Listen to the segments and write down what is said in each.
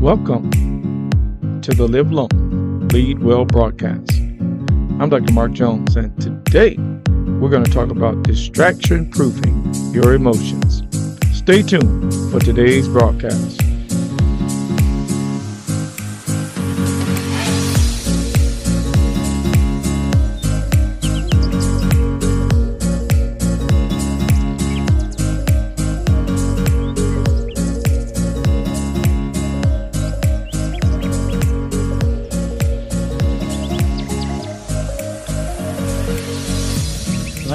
Welcome to the Live Long, Lead Well broadcast. I'm Dr. Mark Jones, and today we're going to talk about distraction proofing your emotions. Stay tuned for today's broadcast.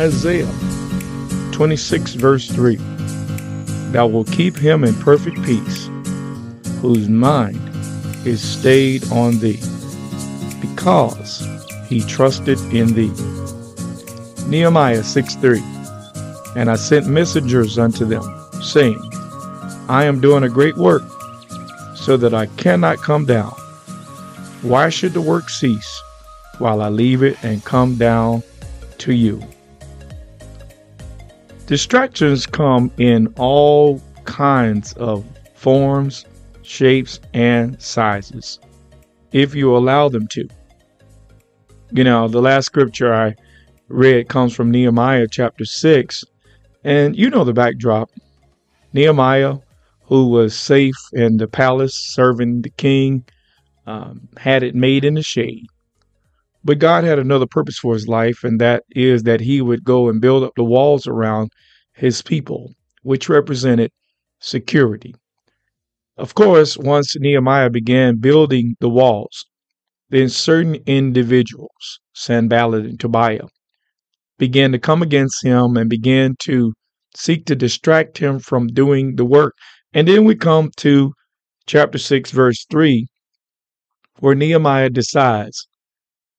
Isaiah 26, verse 3 Thou will keep him in perfect peace, whose mind is stayed on thee, because he trusted in thee. Nehemiah 6 3 And I sent messengers unto them, saying, I am doing a great work, so that I cannot come down. Why should the work cease while I leave it and come down to you? Distractions come in all kinds of forms, shapes, and sizes if you allow them to. You know, the last scripture I read comes from Nehemiah chapter 6, and you know the backdrop. Nehemiah, who was safe in the palace serving the king, um, had it made in the shade. But God had another purpose for his life, and that is that he would go and build up the walls around his people, which represented security. Of course, once Nehemiah began building the walls, then certain individuals, Sanballat and Tobiah, began to come against him and began to seek to distract him from doing the work. And then we come to chapter 6, verse 3, where Nehemiah decides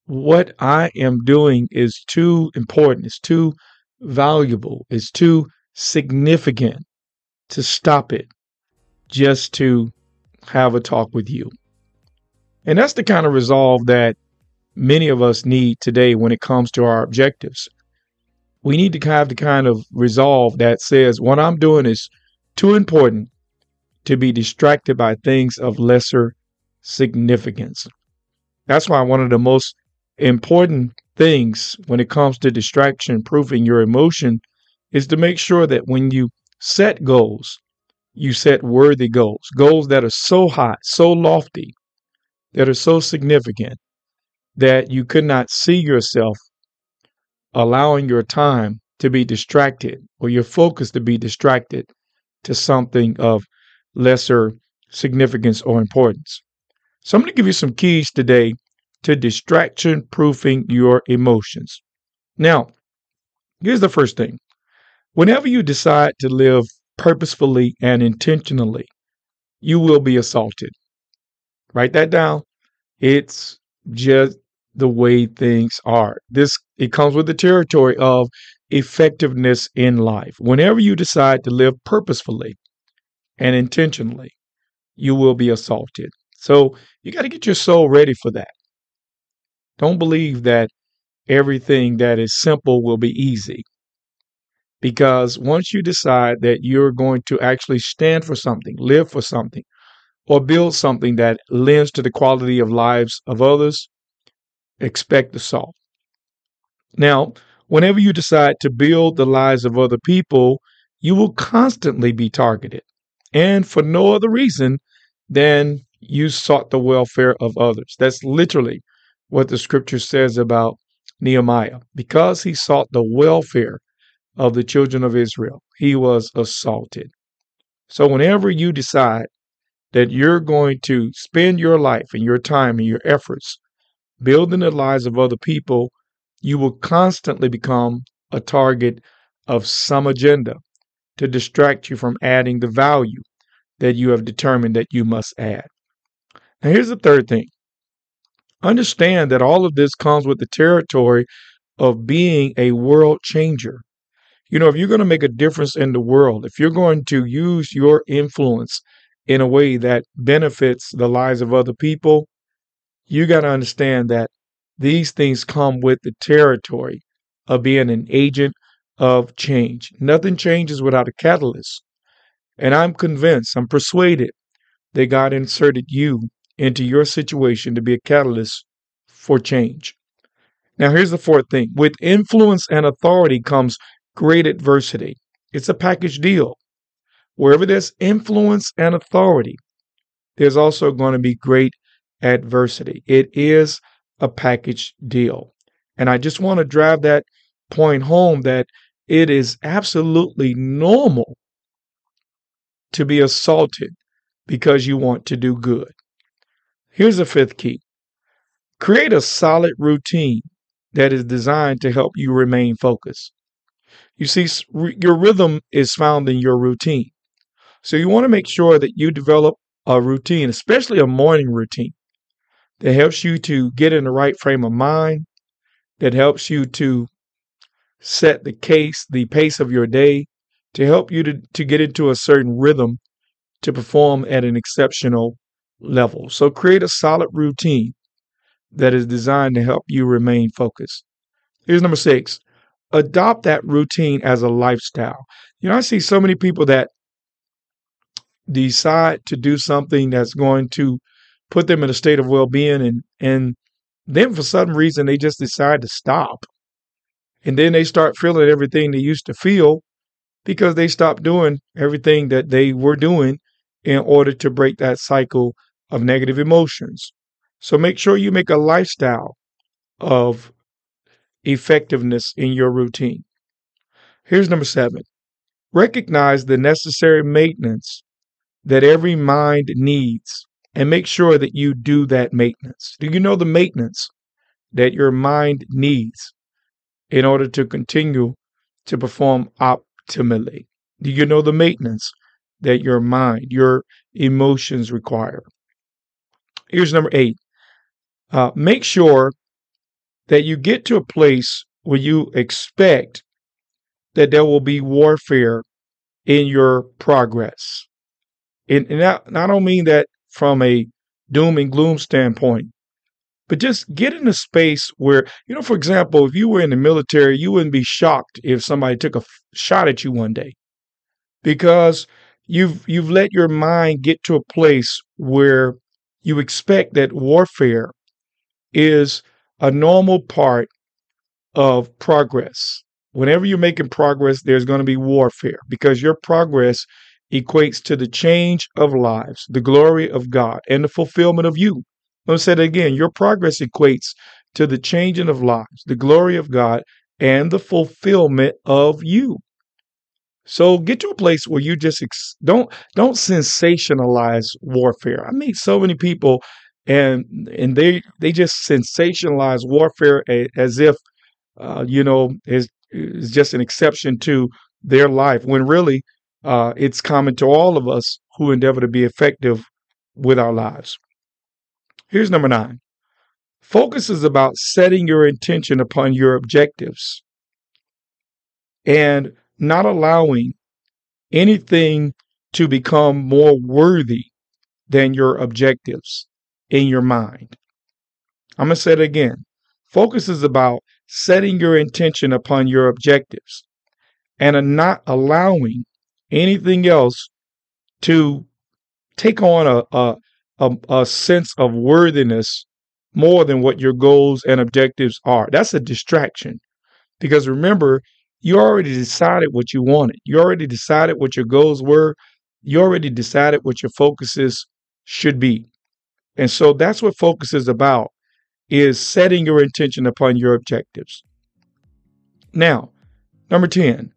what I am doing is too important, it's too valuable, it's too significant to stop it just to have a talk with you. And that's the kind of resolve that many of us need today when it comes to our objectives. We need to have the kind of resolve that says, what I'm doing is too important to be distracted by things of lesser significance. That's why one of the most important things when it comes to distraction proofing your emotion is to make sure that when you set goals, you set worthy goals, goals that are so high, so lofty, that are so significant that you could not see yourself allowing your time to be distracted or your focus to be distracted to something of lesser significance or importance. So I'm going to give you some keys today to distraction proofing your emotions. Now, here's the first thing whenever you decide to live purposefully and intentionally, you will be assaulted. Write that down. It's just the way things are. This it comes with the territory of effectiveness in life. Whenever you decide to live purposefully and intentionally, you will be assaulted. So you got to get your soul ready for that. Don't believe that everything that is simple will be easy. Because once you decide that you're going to actually stand for something, live for something, or build something that lends to the quality of lives of others, expect assault. Now, whenever you decide to build the lives of other people, you will constantly be targeted, and for no other reason than you sought the welfare of others. That's literally what the scripture says about Nehemiah. Because he sought the welfare of the children of Israel, he was assaulted. So, whenever you decide that you're going to spend your life and your time and your efforts building the lives of other people, you will constantly become a target of some agenda to distract you from adding the value that you have determined that you must add. Now, here's the third thing Understand that all of this comes with the territory of being a world changer. You know, if you're going to make a difference in the world, if you're going to use your influence in a way that benefits the lives of other people, you got to understand that these things come with the territory of being an agent of change. Nothing changes without a catalyst. And I'm convinced, I'm persuaded that God inserted you into your situation to be a catalyst for change. Now, here's the fourth thing with influence and authority comes great adversity. It's a package deal. Wherever there's influence and authority, there's also going to be great adversity. It is a package deal. And I just want to drive that point home that it is absolutely normal to be assaulted because you want to do good. Here's the fifth key create a solid routine that is designed to help you remain focused. You see, your rhythm is found in your routine. So you want to make sure that you develop a routine, especially a morning routine, that helps you to get in the right frame of mind, that helps you to set the case, the pace of your day, to help you to, to get into a certain rhythm to perform at an exceptional level. So create a solid routine that is designed to help you remain focused. Here's number six adopt that routine as a lifestyle. You know, I see so many people that decide to do something that's going to put them in a state of well-being and and then for some reason they just decide to stop and then they start feeling everything they used to feel because they stopped doing everything that they were doing in order to break that cycle of negative emotions so make sure you make a lifestyle of effectiveness in your routine here's number seven recognize the necessary maintenance that every mind needs and make sure that you do that maintenance. Do you know the maintenance that your mind needs in order to continue to perform optimally? Do you know the maintenance that your mind, your emotions require? Here's number eight uh, make sure that you get to a place where you expect that there will be warfare in your progress. And, and I, I don't mean that from a doom and gloom standpoint, but just get in a space where, you know, for example, if you were in the military, you wouldn't be shocked if somebody took a f- shot at you one day because you've you've let your mind get to a place where you expect that warfare is a normal part of progress. Whenever you're making progress, there's going to be warfare because your progress equates to the change of lives, the glory of God, and the fulfillment of you. Let me say it again. Your progress equates to the changing of lives, the glory of God, and the fulfillment of you. So get to a place where you just ex- don't don't sensationalize warfare. I meet so many people, and and they they just sensationalize warfare as if uh, you know is is just an exception to their life. When really uh, it's common to all of us who endeavor to be effective with our lives. Here's number nine focus is about setting your intention upon your objectives and not allowing anything to become more worthy than your objectives in your mind. I'm going to say it again. Focus is about setting your intention upon your objectives and not allowing anything else to take on a, a, a, a sense of worthiness more than what your goals and objectives are. That's a distraction. Because remember, you already decided what you wanted. You already decided what your goals were. You already decided what your focuses should be. And so that's what focus is about is setting your intention upon your objectives. Now, number 10,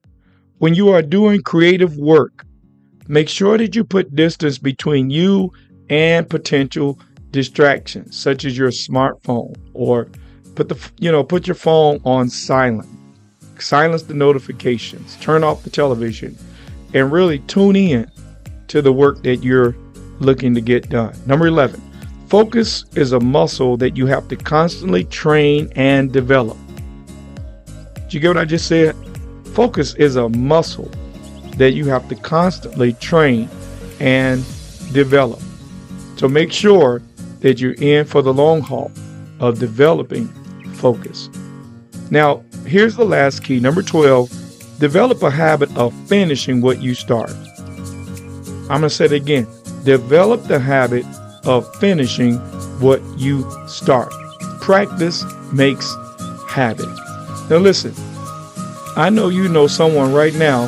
when you are doing creative work, make sure that you put distance between you and potential distractions, such as your smartphone, or put the you know put your phone on silent, silence the notifications, turn off the television, and really tune in to the work that you're looking to get done. Number 11, focus is a muscle that you have to constantly train and develop. Did you get what I just said? Focus is a muscle that you have to constantly train and develop. So make sure that you're in for the long haul of developing focus. Now, here's the last key. Number 12, develop a habit of finishing what you start. I'm going to say it again. Develop the habit of finishing what you start. Practice makes habit. Now, listen, I know you know someone right now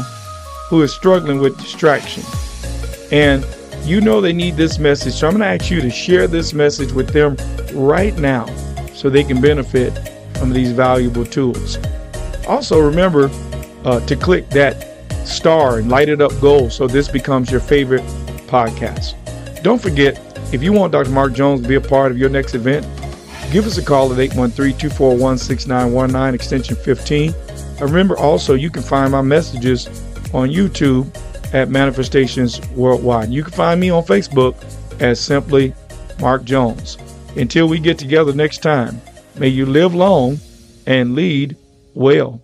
who is struggling with distraction. And you know they need this message. So I'm going to ask you to share this message with them right now so they can benefit from these valuable tools. Also, remember uh, to click that star and light it up gold so this becomes your favorite podcast. Don't forget, if you want Dr. Mark Jones to be a part of your next event, give us a call at 813 241 6919, extension 15. And remember also, you can find my messages on YouTube at Manifestations Worldwide. You can find me on Facebook as simply Mark Jones. Until we get together next time, may you live long and lead well.